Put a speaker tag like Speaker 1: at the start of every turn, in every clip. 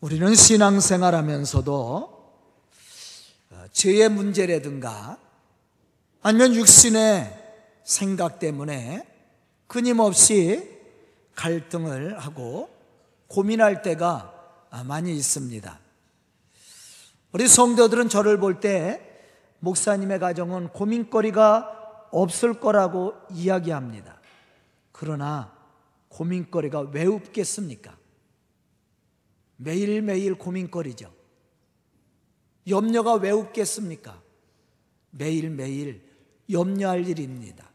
Speaker 1: 우리는 신앙생활 하면서도 어, 죄의 문제라든가 아니면 육신의 생각 때문에 끊임없이 갈등을 하고 고민할 때가 많이 있습니다. 우리 성도들은 저를 볼 때 목사님의 가정은 고민거리가 없을 거라고 이야기합니다. 그러나 고민거리가 왜 없겠습니까? 매일매일 고민거리죠. 염려가 왜 없겠습니까? 매일매일 염려할 일입니다.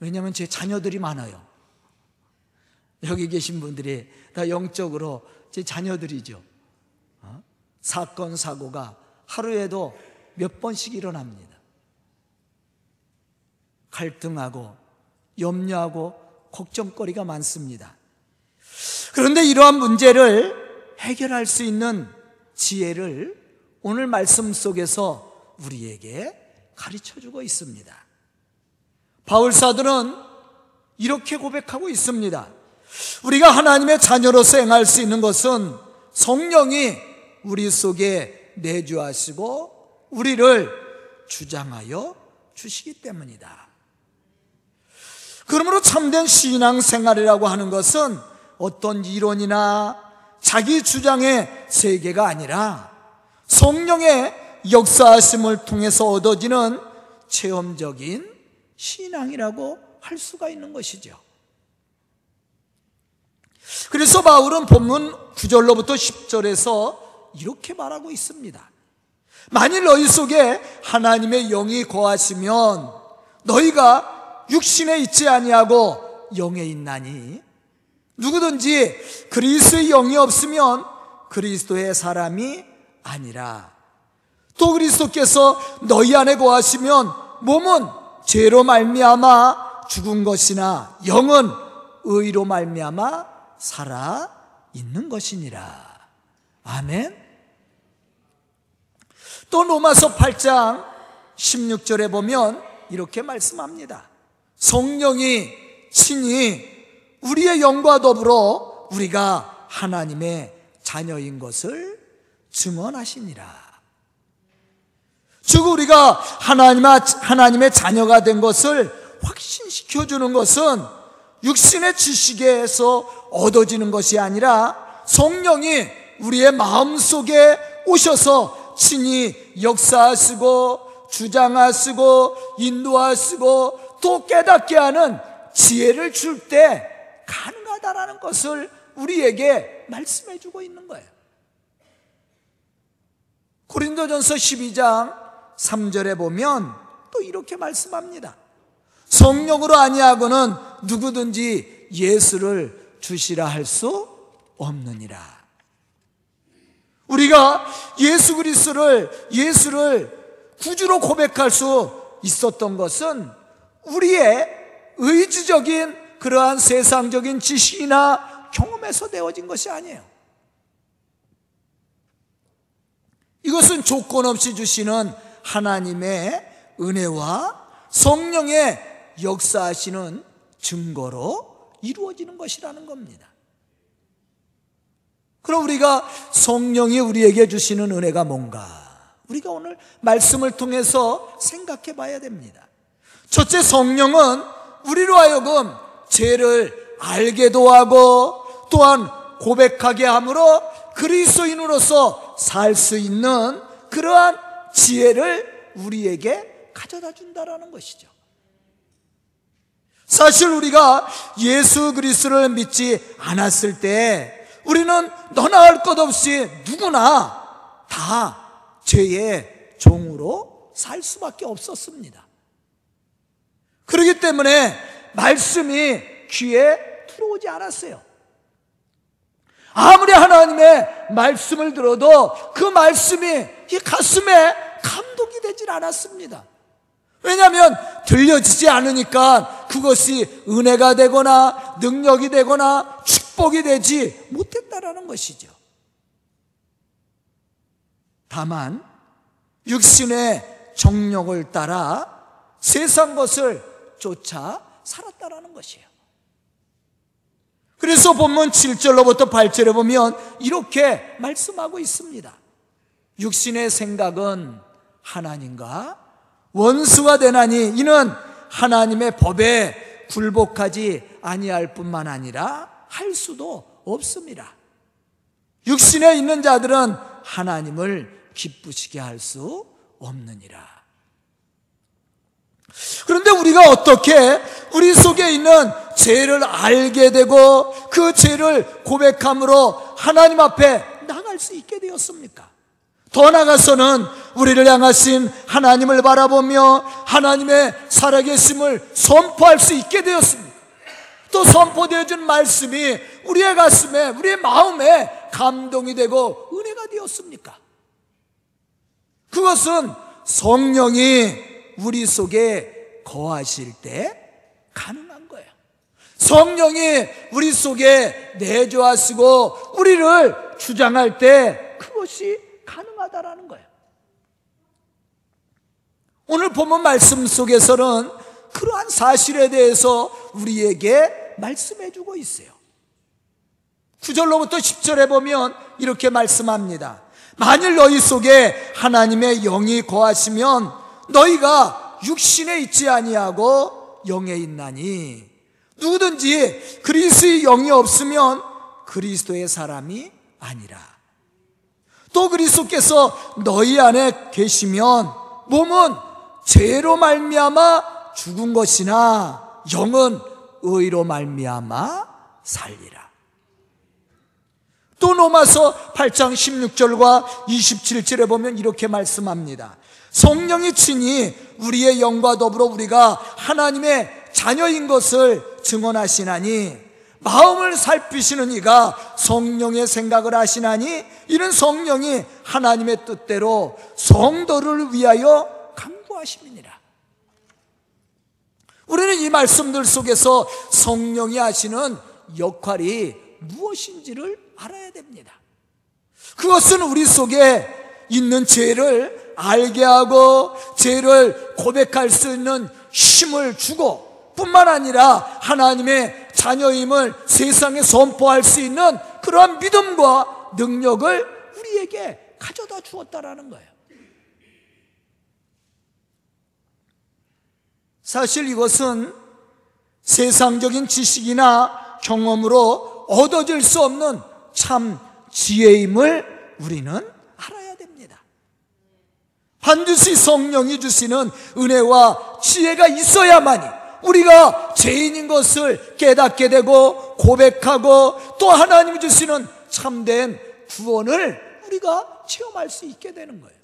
Speaker 1: 왜냐하면 제 자녀들이 많아요. 여기 계신 분들이 다 영적으로 제 자녀들이죠. 어? 사건, 사고가 하루에도 몇 번씩 일어납니다. 갈등하고 염려하고 걱정거리가 많습니다. 그런데 이러한 문제를 해결할 수 있는 지혜를 오늘 말씀 속에서 우리에게 가르쳐 주고 있습니다. 바울사들은 이렇게 고백하고 있습니다. 우리가 하나님의 자녀로서 행할 수 있는 것은 성령이 우리 속에 내주하시고 우리를 주장하여 주시기 때문이다. 그러므로 참된 신앙 생활이라고 하는 것은 어떤 이론이나 자기 주장의 세계가 아니라 성령의 역사하심을 통해서 얻어지는 체험적인 신앙이라고 할 수가 있는 것이죠. 그래서 바울은 본문 9절로부터 10절에서 이렇게 말하고 있습니다. 만일 너희 속에 하나님의 영이 거하시면 너희가 육신에 있지 아니하고 영에 있나니 누구든지 그리스도의 영이 없으면 그리스도의 사람이 아니라 또 그리스도께서 너희 안에 거하시면 몸은 죄로 말미암아 죽은 것이나 영은 의로 말미암아 살아 있는 것이니라. 아멘. 또 로마서 8장 16절에 보면 이렇게 말씀합니다. 성령이 친히 우리의 영과 더불어 우리가 하나님의 자녀인 것을 증언하시니라. 즉 우리가 하나님의, 하나님의 자녀가 된 것을 확신시켜 주는 것은 육신의 지식에서 얻어지는 것이 아니라 성령이 우리의 마음 속에 오셔서 친히 역사하시고 주장하시고 인도하시고 또 깨닫게 하는 지혜를 줄 때 가능하다라는 것을 우리에게 말씀해 주고 있는 거예요. 고린도전서 12장 3절에 보면 또 이렇게 말씀합니다. 성령으로 아니하고는 누구든지 예수를 주시라 할 수 없느니라. 우리가 예수 그리스도를 예수를 구주로 고백할 수 있었던 것은 우리의 의지적인 그러한 세상적인 지식이나 경험에서 되어진 것이 아니에요. 이것은 조건 없이 주시는 하나님의 은혜와 성령의 역사하시는 증거로 이루어지는 것이라는 겁니다. 그럼 우리가 성령이 우리에게 주시는 은혜가 뭔가? 우리가 오늘 말씀을 통해서 생각해 봐야 됩니다. 첫째, 성령은 우리로 하여금 죄를 알게도 하고 또한 고백하게 함으로 그리스도인으로서 살 수 있는 그러한 지혜를 우리에게 가져다 준다라는 것이죠. 사실 우리가 예수 그리스도를 믿지 않았을 때 우리는 너나 할 것 없이 누구나 다 죄의 종으로 살 수밖에 없었습니다. 그렇기 때문에 말씀이 귀에 들어오지 않았어요. 아무리 하나님의 말씀을 들어도 그 말씀이 이 가슴에 감동이 되질 않았습니다. 왜냐하면 들려지지 않으니까 그것이 은혜가 되거나 능력이 되거나 축복이 되지 못했다라는 것이죠. 다만 육신의 정력을 따라 세상 것을 쫓아 살았다라는 것이에요. 그래서 본문 7절로부터 8절에 보면 이렇게 말씀하고 있습니다. 육신의 생각은 하나님과 원수가 되나니 이는 하나님의 법에 굴복하지 아니할 뿐만 아니라 할 수도 없습니다. 육신에 있는 자들은 하나님을 기쁘시게 할 수 없느니라. 그런데 우리가 어떻게 우리 속에 있는 죄를 알게 되고 그 죄를 고백함으로 하나님 앞에 나갈 수 있게 되었습니까? 더 나아가서는 우리를 향하신 하나님을 바라보며 하나님의 살아계심을 선포할 수 있게 되었습니다. 또 선포되어준 말씀이 우리의 가슴에, 우리의 마음에 감동이 되고 은혜가 되었습니까? 그것은 성령이 우리 속에 거하실 때 가능한 거예요. 성령이 우리 속에 내조하시고 우리를 주장할 때 그것이 가능하다라는 거예요. 오늘 본문 말씀 속에서는 그러한 사실에 대해서 우리에게 말씀해 주고 있어요. 9절로부터 10절에 보면 이렇게 말씀합니다. 만일 너희 속에 하나님의 영이 거하시면 너희가 육신에 있지 아니하고 영에 있나니 누구든지 그리스의 영이 없으면 그리스도의 사람이 아니라 또 그리스도께서 너희 안에 계시면 몸은 죄로 말미암아 죽은 것이나 영은 의로 말미암아 살리라. 또 로마서 8장 16절과 27절에 보면 이렇게 말씀합니다. 성령이 친히 우리의 영과 더불어 우리가 하나님의 자녀인 것을 증언하시나니 마음을 살피시는 이가 성령의 생각을 하시나니 이는 성령이 하나님의 뜻대로 성도를 위하여 강구하심이니라. 우리는 이 말씀들 속에서 성령이 하시는 역할이 무엇인지를 알아야 됩니다. 그것은 우리 속에 있는 죄를 알게 하고 죄를 고백할 수 있는 힘을 주고 뿐만 아니라 하나님의 자녀임을 세상에 선포할 수 있는 그러한 믿음과 능력을 우리에게 가져다 주었다라는 거예요. 사실 이것은 세상적인 지식이나 경험으로 얻어질 수 없는 참 지혜임을 우리는. 반드시 성령이 주시는 은혜와 지혜가 있어야만이 우리가 죄인인 것을 깨닫게 되고 고백하고 또 하나님이 주시는 참된 구원을 우리가 체험할 수 있게 되는 거예요.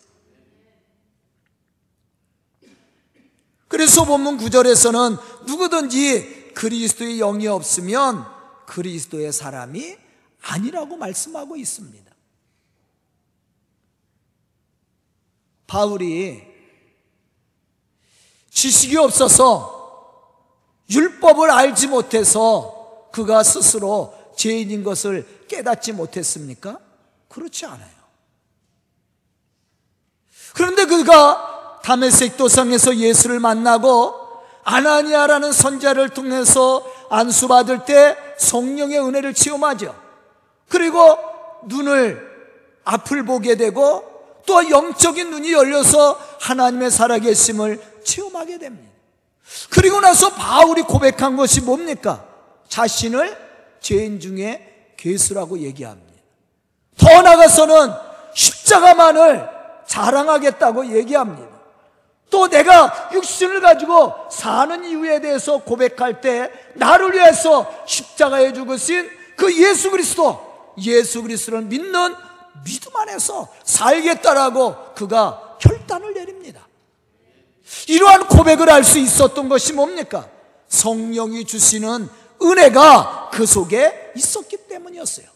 Speaker 1: 그래서 본문 9절에서는 누구든지 그리스도의 영이 없으면 그리스도의 사람이 아니라고 말씀하고 있습니다. 바울이 지식이 없어서 율법을 알지 못해서 그가 스스로 죄인인 것을 깨닫지 못했습니까? 그렇지 않아요. 그런데 그가 다메섹 도상에서 예수를 만나고 아나니아라는 선자를 통해서 안수받을 때 성령의 은혜를 체험하죠. 그리고 눈을 앞을 보게 되고 또 영적인 눈이 열려서 하나님의 살아계심을 체험하게 됩니다. 그리고 나서 바울이 고백한 것이 뭡니까? 자신을 죄인 중에 괴수라고 얘기합니다. 더 나아가서는 십자가만을 자랑하겠다고 얘기합니다. 또 내가 육신을 가지고 사는 이유에 대해서 고백할 때 나를 위해서 십자가에 죽으신 그 예수 그리스도 예수 그리스도를 믿는 믿음 안에서 살겠다라고 그가 결단을 내립니다. 이러한 고백을 할 수 있었던 것이 뭡니까? 성령이 주시는 은혜가 그 속에 있었기 때문이었어요.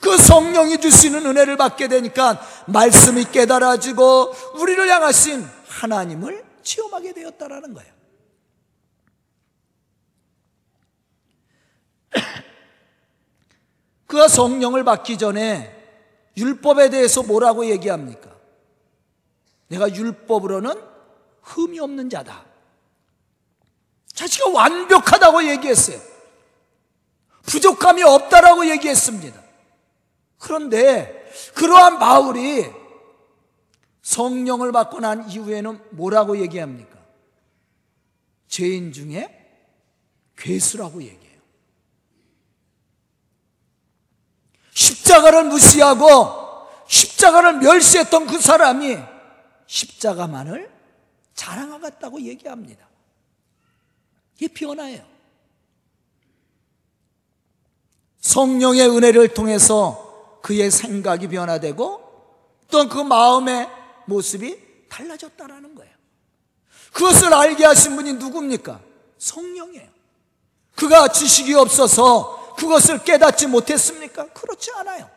Speaker 1: 그 성령이 주시는 은혜를 받게 되니까 말씀이 깨달아지고 우리를 향하신 하나님을 체험하게 되었다라는 거예요. 그가 성령을 받기 전에 율법에 대해서 뭐라고 얘기합니까? 내가 율법으로는 흠이 없는 자다. 자기가 완벽하다고 얘기했어요. 부족함이 없다라고 얘기했습니다. 그런데 그러한 바울이 성령을 받고 난 이후에는 뭐라고 얘기합니까? 죄인 중에 괴수라고 얘기해요. 십자가를 무시하고 십자가를 멸시했던 그 사람이 십자가만을 자랑하겠다고 얘기합니다. 이게 변화예요. 성령의 은혜를 통해서 그의 생각이 변화되고 또그 마음의 모습이 달라졌다라는 거예요. 그것을 알게 하신 분이 누굽니까? 성령이에요. 그가 지식이 없어서 그것을 깨닫지 못했습니까? 그렇지 않아요.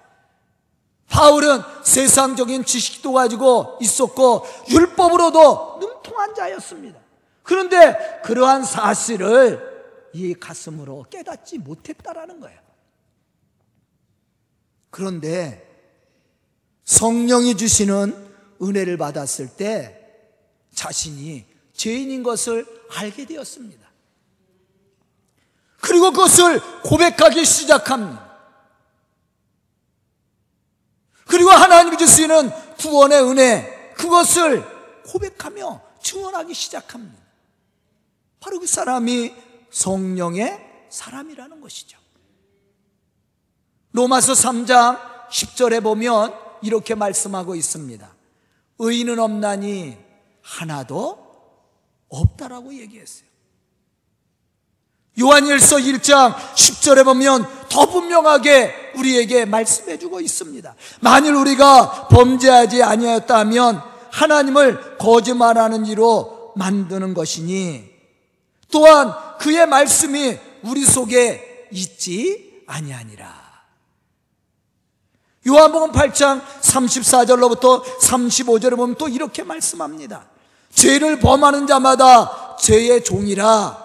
Speaker 1: 바울은 세상적인 지식도 가지고 있었고 율법으로도 능통한 자였습니다. 그런데 그러한 사실을 이 가슴으로 깨닫지 못했다라는 거예요. 그런데 성령이 주시는 은혜를 받았을 때 자신이 죄인인 것을 알게 되었습니다. 그리고 그것을 고백하기 시작합니다. 그리고 하나님이 주시는 구원의 은혜, 그것을 고백하며 증언하기 시작합니다. 바로 그 사람이 성령의 사람이라는 것이죠. 로마서 3장 10절에 보면 이렇게 말씀하고 있습니다. 의인은 없나니 하나도 없다라고 얘기했어요. 요한일서 1장 10절에 보면 더 분명하게 우리에게 말씀해 주고 있습니다. 만일 우리가 범죄하지 아니하였다면 하나님을 거짓말하는 이로 만드는 것이니 또한 그의 말씀이 우리 속에 있지 아니하니라. 요한복음 8장 34절로부터 35절에 보면 또 이렇게 말씀합니다. 죄를 범하는 자마다 죄의 종이라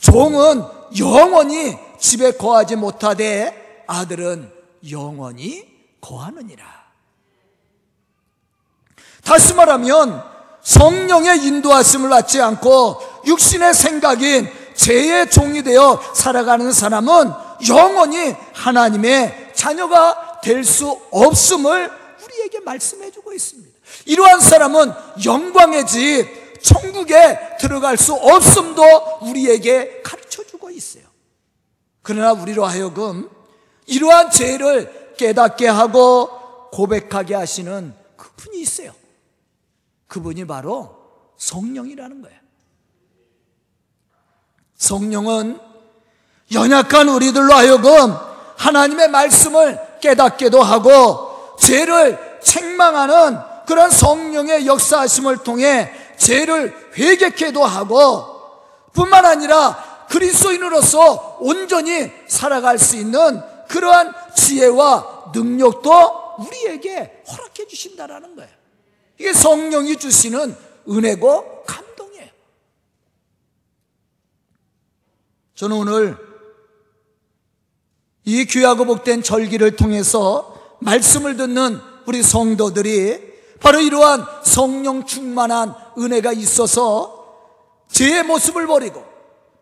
Speaker 1: 종은 영원히 집에 거하지 못하되 아들은 영원히 거하느니라. 다시 말하면 성령의 인도하심을 받지 않고 육신의 생각인 죄의 종이 되어 살아가는 사람은 영원히 하나님의 자녀가 될 수 없음을 우리에게 말씀해 주고 있습니다. 이러한 사람은 영광의 집, 천국에 들어갈 수 없음도 우리에게 가르쳐 주고 있어요. 그러나 우리로 하여금 이러한 죄를 깨닫게 하고 고백하게 하시는 그분이 있어요. 그분이 바로 성령이라는 거예요. 성령은 연약한 우리들로 하여금 하나님의 말씀을 깨닫게도 하고 죄를 책망하는 그런 성령의 역사하심을 통해 죄를 회개케도 하고 뿐만 아니라 그리스도인으로서 온전히 살아갈 수 있는 그러한 지혜와 능력도 우리에게 허락해 주신다라는 거예요. 이게 성령이 주시는 은혜고 감동이에요. 저는 오늘 이 귀하고 복된 절기를 통해서 말씀을 듣는 우리 성도들이 바로 이러한 성령 충만한 은혜가 있어서 죄의 모습을 버리고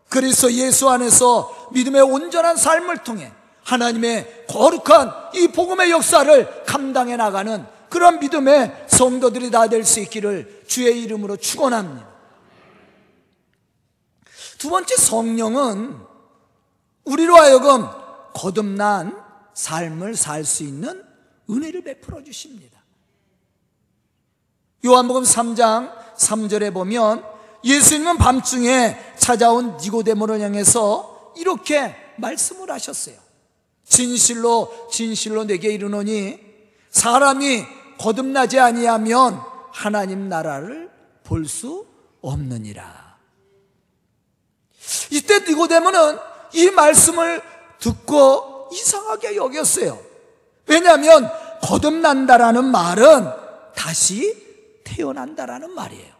Speaker 1: 그래서 예수 안에서 믿음의 온전한 삶을 통해 하나님의 거룩한 이 복음의 역사를 감당해 나가는 그런 믿음의 성도들이 다 될 수 있기를 주의 이름으로 축원합니다. 두 번째 성령은 우리로 하여금 거듭난 삶을 살 수 있는 은혜를 베풀어 주십니다. 요한복음 3장 3절에 보면 예수님은 밤중에 찾아온 니고데모를 향해서 이렇게 말씀을 하셨어요. 진실로 진실로 내게 이르노니 사람이 거듭나지 아니하면 하나님 나라를 볼 수 없느니라. 이때 니고데모는 이 말씀을 듣고 이상하게 여겼어요. 왜냐하면 거듭난다라는 말은 다시 태어난다라는 말이에요.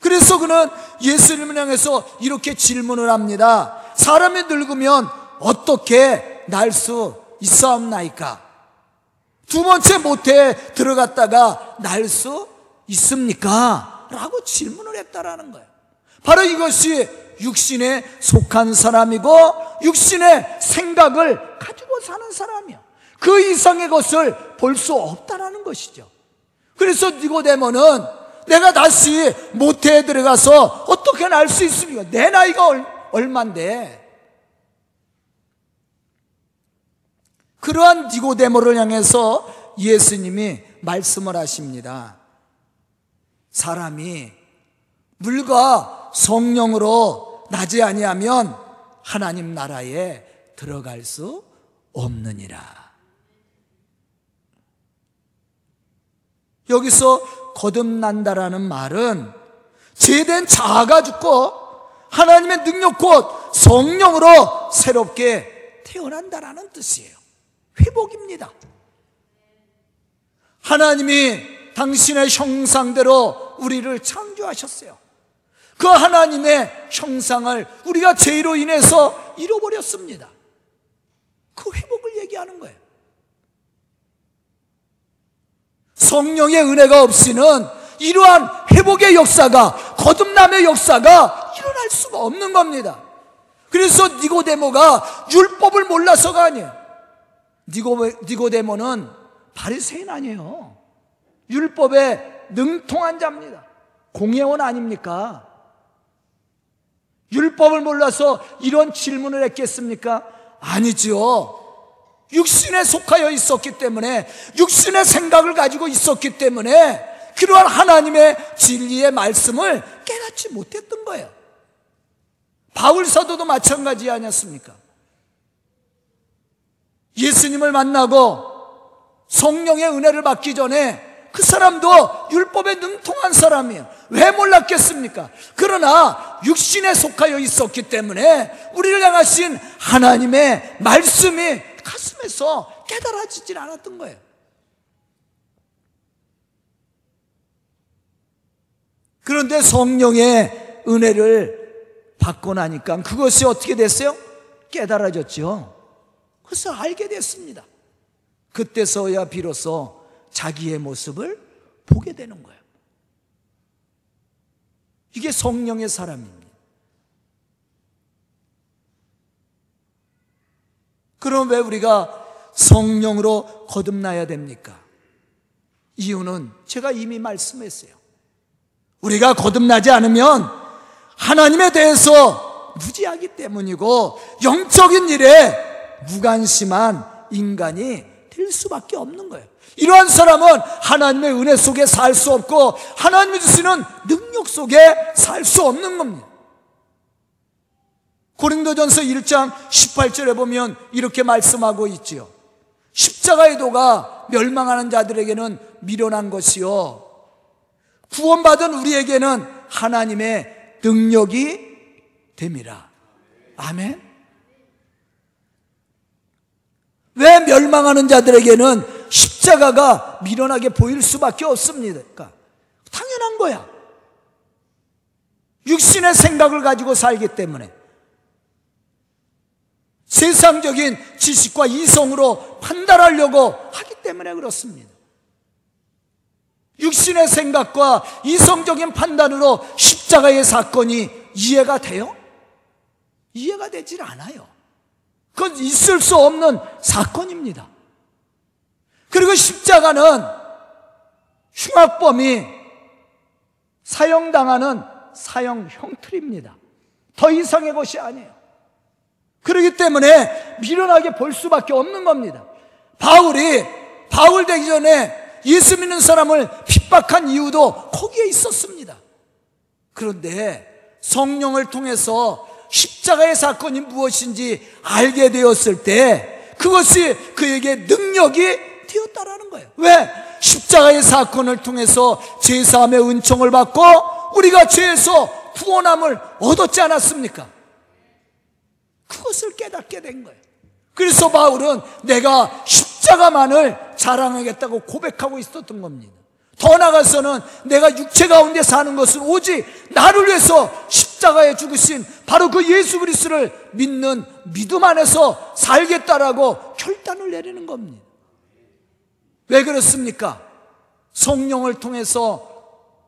Speaker 1: 그래서 그는 예수님을 향해서 이렇게 질문을 합니다. 사람이 늙으면 어떻게 날 수 있사옵나이까? 두 번째 모태에 들어갔다가 날 수 있습니까? 라고 질문을 했다라는 거예요. 바로 이것이 육신에 속한 사람이고 육신의 생각을 가지고 사는 사람이야. 그 이상의 것을 볼 수 없다라는 것이죠. 그래서 니고데모는 내가 다시 모태에 들어가서 어떻게 알 수 있습니까? 내 나이가 얼, 얼만데. 그러한 니고데모를 향해서 예수님이 말씀을 하십니다. 사람이 물과 성령으로 나지 아니하면 하나님 나라에 들어갈 수 없느니라. 여기서 거듭난다라는 말은 제된 자아가 죽고 하나님의 능력 곧 성령으로 새롭게 태어난다라는 뜻이에요. 회복입니다. 하나님이 당신의 형상대로 우리를 창조하셨어요. 그 하나님의 형상을 우리가 죄로 인해서 잃어버렸습니다. 그 회복을 얘기하는 거예요. 성령의 은혜가 없이는 이러한 회복의 역사가 거듭남의 역사가 일어날 수가 없는 겁니다. 그래서 니고데모가 율법을 몰라서가 아니에요. 니고, 데모는 바리새인 아니에요. 율법에 능통한 자입니다. 공예원 아닙니까? 율법을 몰라서 이런 질문을 했겠습니까? 아니죠. 육신에 속하여 있었기 때문에 육신의 생각을 가지고 있었기 때문에 그러한 하나님의 진리의 말씀을 깨닫지 못했던 거예요. 바울 사도도 마찬가지 아니었습니까? 예수님을 만나고 성령의 은혜를 받기 전에 그 사람도 율법에 능통한 사람이에요. 왜 몰랐겠습니까? 그러나 육신에 속하여 있었기 때문에 우리를 향하신 하나님의 말씀이 가슴에서 깨달아지질 않았던 거예요. 그런데 성령의 은혜를 받고 나니까 그것이 어떻게 됐어요? 깨달아졌죠. 그래서 알게 됐습니다. 그때서야 비로소 자기의 모습을 보게 되는 거예요. 이게 성령의 사람입니다. 그럼 왜 우리가 성령으로 거듭나야 됩니까? 이유는 제가 이미 말씀했어요. 우리가 거듭나지 않으면 하나님에 대해서 무지하기 때문이고 영적인 일에 무관심한 인간이 될 수밖에 없는 거예요. 이러한 사람은 하나님의 은혜 속에 살 수 없고 하나님이 주시는 능력 속에 살 수 없는 겁니다. 고린도전서 1장 18절에 보면 이렇게 말씀하고 있지요. 십자가의 도가 멸망하는 자들에게는 미련한 것이요. 구원받은 우리에게는 하나님의 능력이 됨이라. 아멘. 왜 멸망하는 자들에게는 십자가가 미련하게 보일 수밖에 없습니까? 당연한 거야. 육신의 생각을 가지고 살기 때문에. 세상적인 지식과 이성으로 판단하려고 하기 때문에 그렇습니다. 육신의 생각과 이성적인 판단으로 십자가의 사건이 이해가 돼요? 이해가 되질 않아요. 그건 있을 수 없는 사건입니다. 그리고 십자가는 흉악범이 사형당하는 사형 형틀입니다. 더 이상의 것이 아니에요. 그렇기 때문에 미련하게 볼 수밖에 없는 겁니다. 바울이 바울 되기 전에 예수 믿는 사람을 핍박한 이유도 거기에 있었습니다. 그런데 성령을 통해서 십자가의 사건이 무엇인지 알게 되었을 때 그것이 그에게 능력이 되었다라는 거예요. 왜? 십자가의 사건을 통해서 제사함의 은총을 받고 우리가 죄에서 구원함을 얻었지 않았습니까? 그것을 깨닫게 된 거예요. 그래서 바울은 내가 십자가만을 자랑하겠다고 고백하고 있었던 겁니다. 더 나가서는 내가 육체 가운데 사는 것은 오직 나를 위해서 십자가에 죽으신 바로 그 예수 그리스도를 믿는 믿음 안에서 살겠다라고 결단을 내리는 겁니다. 왜 그렇습니까? 성령을 통해서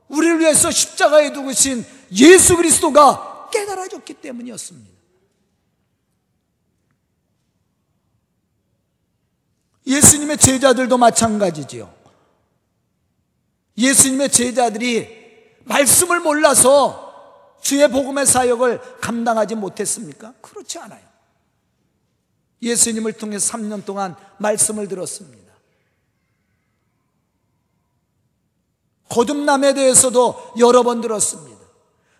Speaker 1: 우리를 위해서 십자가에 죽으신 예수 그리스도가 깨달아졌기 때문이었습니다. 예수님의 제자들도 마찬가지지요. 예수님의 제자들이 말씀을 몰라서 주의 복음의 사역을 감당하지 못했습니까? 그렇지 않아요. 예수님을 통해 3년 동안 말씀을 들었습니다. 거듭남에 대해서도 여러 번 들었습니다.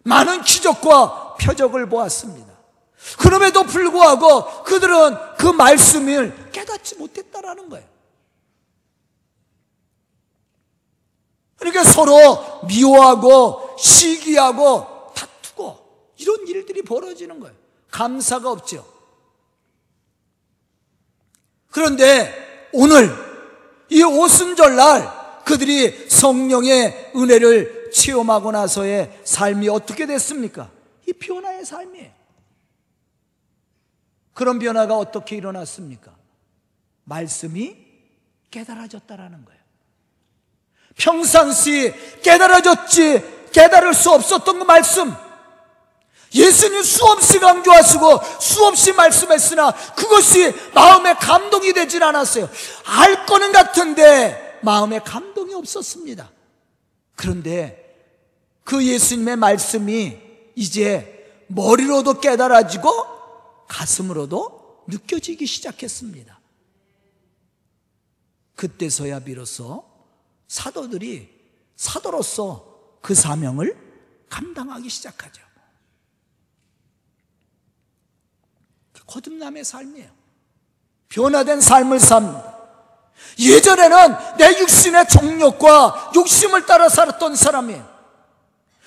Speaker 1: 많은 기적과 표적을 보았습니다. 그럼에도 불구하고 그들은 그 말씀을 깨닫지 못했다라는 거예요. 그러니까 서로 미워하고 시기하고 다투고 이런 일들이 벌어지는 거예요. 감사가 없죠. 그런데 오늘 이 오순절날 그들이 성령의 은혜를 체험하고 나서의 삶이 어떻게 됐습니까? 이 변화의 삶이에요. 그런 변화가 어떻게 일어났습니까? 말씀이 깨달아졌다라는 거예요. 평상시 깨달아졌지 깨달을 수 없었던 그 말씀 예수님 수없이 강조하시고 수없이 말씀했으나 그것이 마음에 감동이 되질 않았어요. 알 거는 같은데 마음에 감동이 없었습니다. 그런데 그 예수님의 말씀이 이제 머리로도 깨달아지고 가슴으로도 느껴지기 시작했습니다. 그때서야 비로소 사도들이 사도로서 그 사명을 감당하기 시작하죠. 거듭남의 삶이에요. 변화된 삶을 삽니다. 예전에는 내 육신의 정욕과 욕심을 따라 살았던 사람이에요.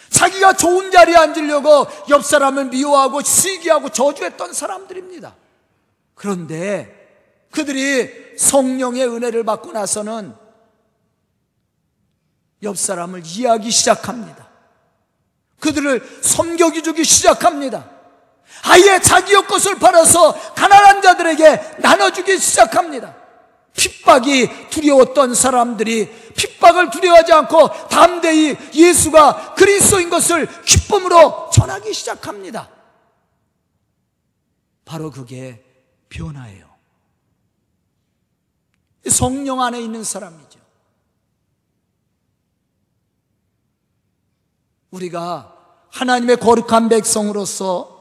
Speaker 1: 자기가 좋은 자리에 앉으려고 옆 사람을 미워하고 시기하고 저주했던 사람들입니다. 그런데 그들이 성령의 은혜를 받고 나서는 옆 사람을 이해하기 시작합니다. 그들을 섬격이 주기 시작합니다. 아예 자기의 것을 팔아서 가난한 자들에게 나눠주기 시작합니다. 핍박이 두려웠던 사람들이 핍박을 두려워하지 않고 담대히 예수가 그리스도인 것을 기쁨으로 전하기 시작합니다. 바로 그게 변화예요. 성령 안에 있는 사람이죠. 우리가 하나님의 거룩한 백성으로서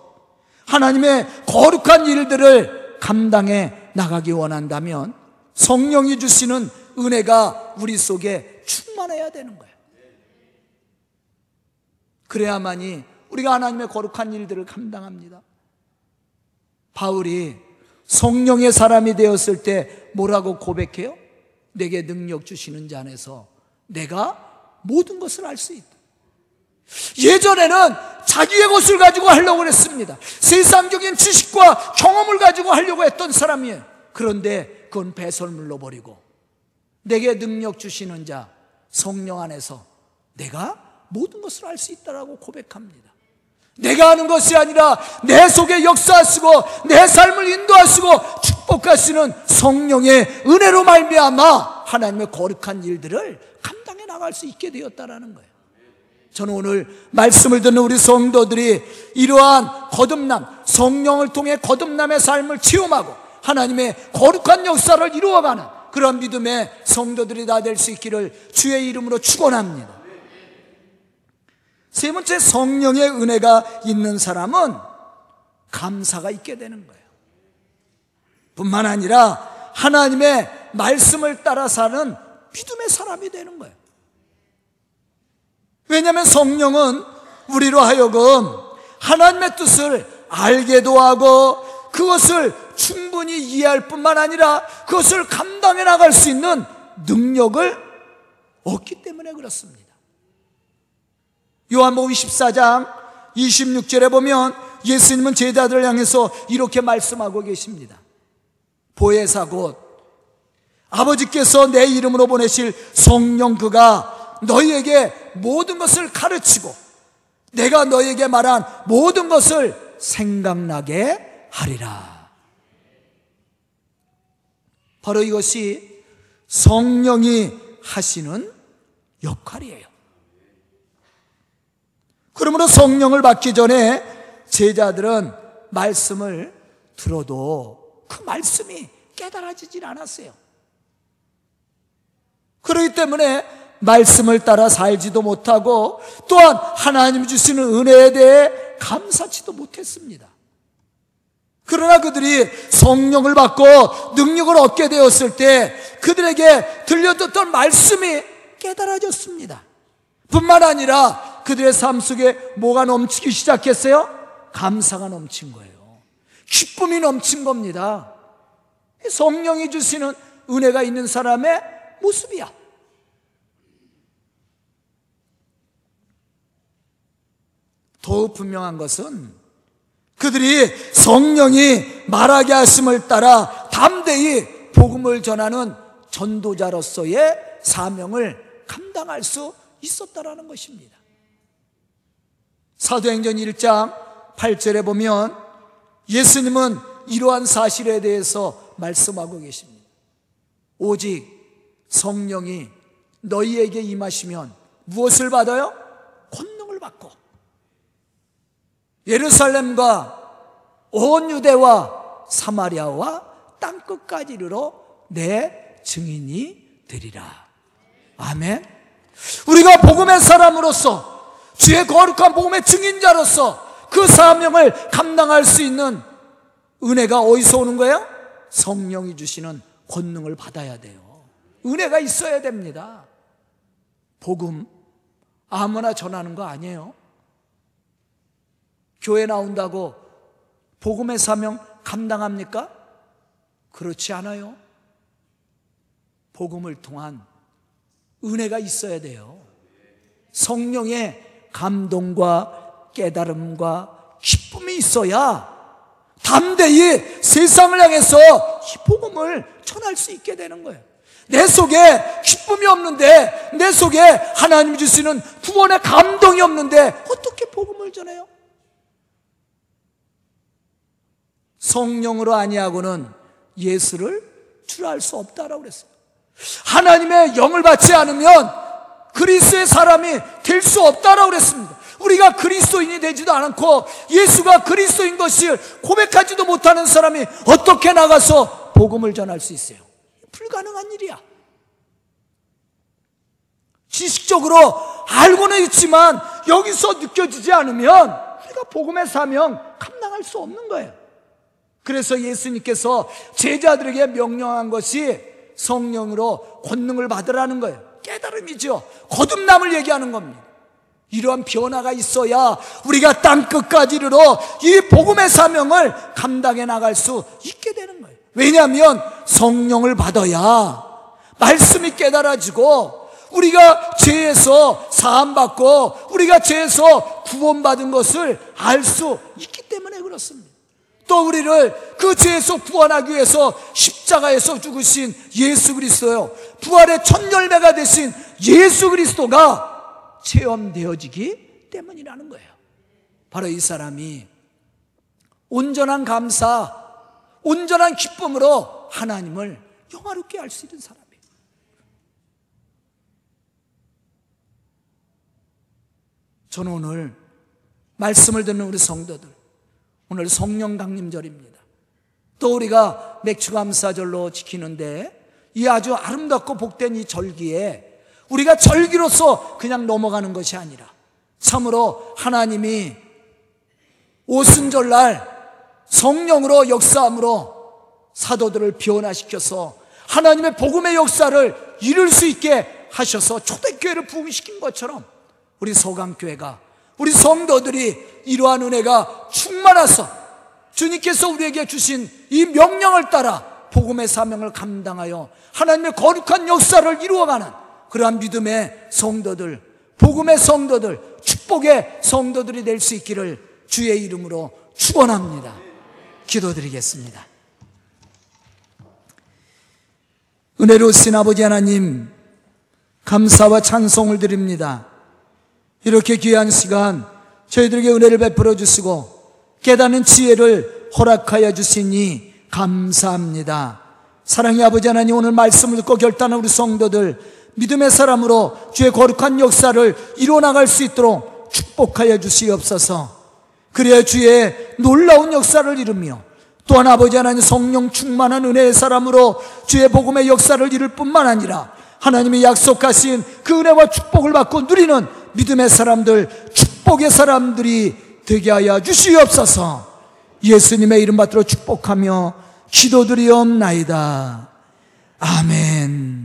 Speaker 1: 하나님의 거룩한 일들을 감당해 나가기 원한다면 성령이 주시는 은혜가 우리 속에 충만해야 되는 거예요. 그래야만이 우리가 하나님의 거룩한 일들을 감당합니다. 바울이 성령의 사람이 되었을 때 뭐라고 고백해요? 내게 능력 주시는 자 안에서 내가 모든 것을 알 수 있다. 예전에는 자기의 것을 가지고 하려고 했습니다. 세상적인 지식과 경험을 가지고 하려고 했던 사람이에요. 그런데 그건 배설물로 버리고 내게 능력 주시는 자 성령 안에서 내가 모든 것을 알 수 있다라고 고백합니다. 내가 하는 것이 아니라 내 속에 역사하시고 내 삶을 인도하시고 축복하시는 성령의 은혜로 말미암아 하나님의 거룩한 일들을 감당해 나갈 수 있게 되었다라는 거예요. 저는 오늘 말씀을 듣는 우리 성도들이 이러한 거듭남, 성령을 통해 거듭남의 삶을 체험하고 하나님의 거룩한 역사를 이루어가는 그런 믿음의 성도들이 다 될 수 있기를 주의 이름으로 축원합니다. 세 번째 성령의 은혜가 있는 사람은 감사가 있게 되는 거예요. 뿐만 아니라 하나님의 말씀을 따라 사는 믿음의 사람이 되는 거예요. 왜냐하면 성령은 우리로 하여금 하나님의 뜻을 알게도 하고 그것을 충분히 이해할 뿐만 아니라 그것을 감당해 나갈 수 있는 능력을 얻기 때문에 그렇습니다. 요한복음 14장 26절에 보면 예수님은 제자들을 향해서 이렇게 말씀하고 계십니다. 보혜사 곧 아버지께서 내 이름으로 보내실 성령 그가 너희에게 모든 것을 가르치고 내가 너희에게 말한 모든 것을 생각나게 하리라. 바로 이것이 성령이 하시는 역할이에요. 그러므로 성령을 받기 전에 제자들은 말씀을 들어도 그 말씀이 깨달아지질 않았어요. 그렇기 때문에 말씀을 따라 살지도 못하고 또한 하나님 주시는 은혜에 대해 감사치도 못했습니다. 그러나 그들이 성령을 받고 능력을 얻게 되었을 때 그들에게 들려줬던 말씀이 깨달아졌습니다. 뿐만 아니라 그들의 삶 속에 뭐가 넘치기 시작했어요? 감사가 넘친 거예요. 기쁨이 넘친 겁니다. 성령이 주시는 은혜가 있는 사람의 모습이야. 더욱 분명한 것은 그들이 성령이 말하게 하심을 따라 담대히 복음을 전하는 전도자로서의 사명을 감당할 수 있었다라는 것입니다. 사도행전 1장 8절에 보면 예수님은 이러한 사실에 대해서 말씀하고 계십니다. 오직 성령이 너희에게 임하시면 무엇을 받아요? 권능을 받고 예루살렘과 온 유대와 사마리아와 땅 끝까지 이르러 내 증인이 되리라. 아멘. 우리가 복음의 사람으로서 주의 거룩한 복음의 증인자로서 그 사명을 감당할 수 있는 은혜가 어디서 오는 거예요? 성령이 주시는 권능을 받아야 돼요. 은혜가 있어야 됩니다. 복음 아무나 전하는 거 아니에요. 교회 나온다고 복음의 사명 감당합니까? 그렇지 않아요. 복음을 통한 은혜가 있어야 돼요. 성령의 감동과 깨달음과 기쁨이 있어야 담대히 세상을 향해서 이 복음을 전할 수 있게 되는 거예요. 내 속에 기쁨이 없는데, 내 속에 하나님 주시는 구원의 감동이 없는데, 어떻게 복음을 전해요? 성령으로 아니하고는 예수를 주할 수 없다라고 그랬어요. 하나님의 영을 받지 않으면 그리스의 사람이 될 수 없다라고 그랬습니다. 우리가 그리스도인이 되지도 않고 예수가 그리스도인 것을 고백하지도 못하는 사람이 어떻게 나가서 복음을 전할 수 있어요? 불가능한 일이야. 지식적으로 알고는 있지만 여기서 느껴지지 않으면 우리가 복음의 사명 감당할 수 없는 거예요. 그래서 예수님께서 제자들에게 명령한 것이 성령으로 권능을 받으라는 거예요. 깨달음이죠. 거듭남을 얘기하는 겁니다. 이러한 변화가 있어야 우리가 땅 끝까지 이르러 이 복음의 사명을 감당해 나갈 수 있게 되는 거예요. 왜냐하면 성령을 받아야 말씀이 깨달아지고 우리가 죄에서 사함받고 우리가 죄에서 구원받은 것을 알 수 있기. 또 우리를 그 죄에서 구원하기 위해서 십자가에서 죽으신 예수 그리스도요. 부활의 첫 열매가 되신 예수 그리스도가 체험되어지기 때문이라는 거예요. 바로 이 사람이 온전한 감사, 온전한 기쁨으로 하나님을 영화롭게 할수 있는 사람이에요. 저는 오늘 말씀을 듣는 우리 성도들, 오늘 성령 강림절입니다. 또 우리가 맥주감사절로 지키는데 이 아주 아름답고 복된 이 절기에 우리가 절기로서 그냥 넘어가는 것이 아니라 참으로 하나님이 오순절날 성령으로 역사함으로 사도들을 변화시켜서 하나님의 복음의 역사를 이룰 수 있게 하셔서 초대교회를 부흥시킨 것처럼 우리 서강교회가 우리 성도들이 이러한 은혜가 충만해서 주님께서 우리에게 주신 이 명령을 따라 복음의 사명을 감당하여 하나님의 거룩한 역사를 이루어가는 그러한 믿음의 성도들, 복음의 성도들, 축복의 성도들이 될 수 있기를 주의 이름으로 축원합니다. 기도드리겠습니다. 은혜로우신 아버지 하나님 감사와 찬송을 드립니다. 이렇게 귀한 시간 저희들에게 은혜를 베풀어 주시고 깨닫는 지혜를 허락하여 주시니 감사합니다. 사랑의 아버지 하나님 오늘 말씀을 듣고 결단한 우리 성도들 믿음의 사람으로 주의 거룩한 역사를 이루어 나갈 수 있도록 축복하여 주시옵소서. 그래야 주의 놀라운 역사를 이루며 또한 아버지 하나님 성령 충만한 은혜의 사람으로 주의 복음의 역사를 이룰 뿐만 아니라 하나님이 약속하신 그 은혜와 축복을 받고 누리는 믿음의 사람들, 축복의 사람들이 되게 하여 주시옵소서 예수님의 이름 받들어 축복하며 기도드리옵나이다. 아멘.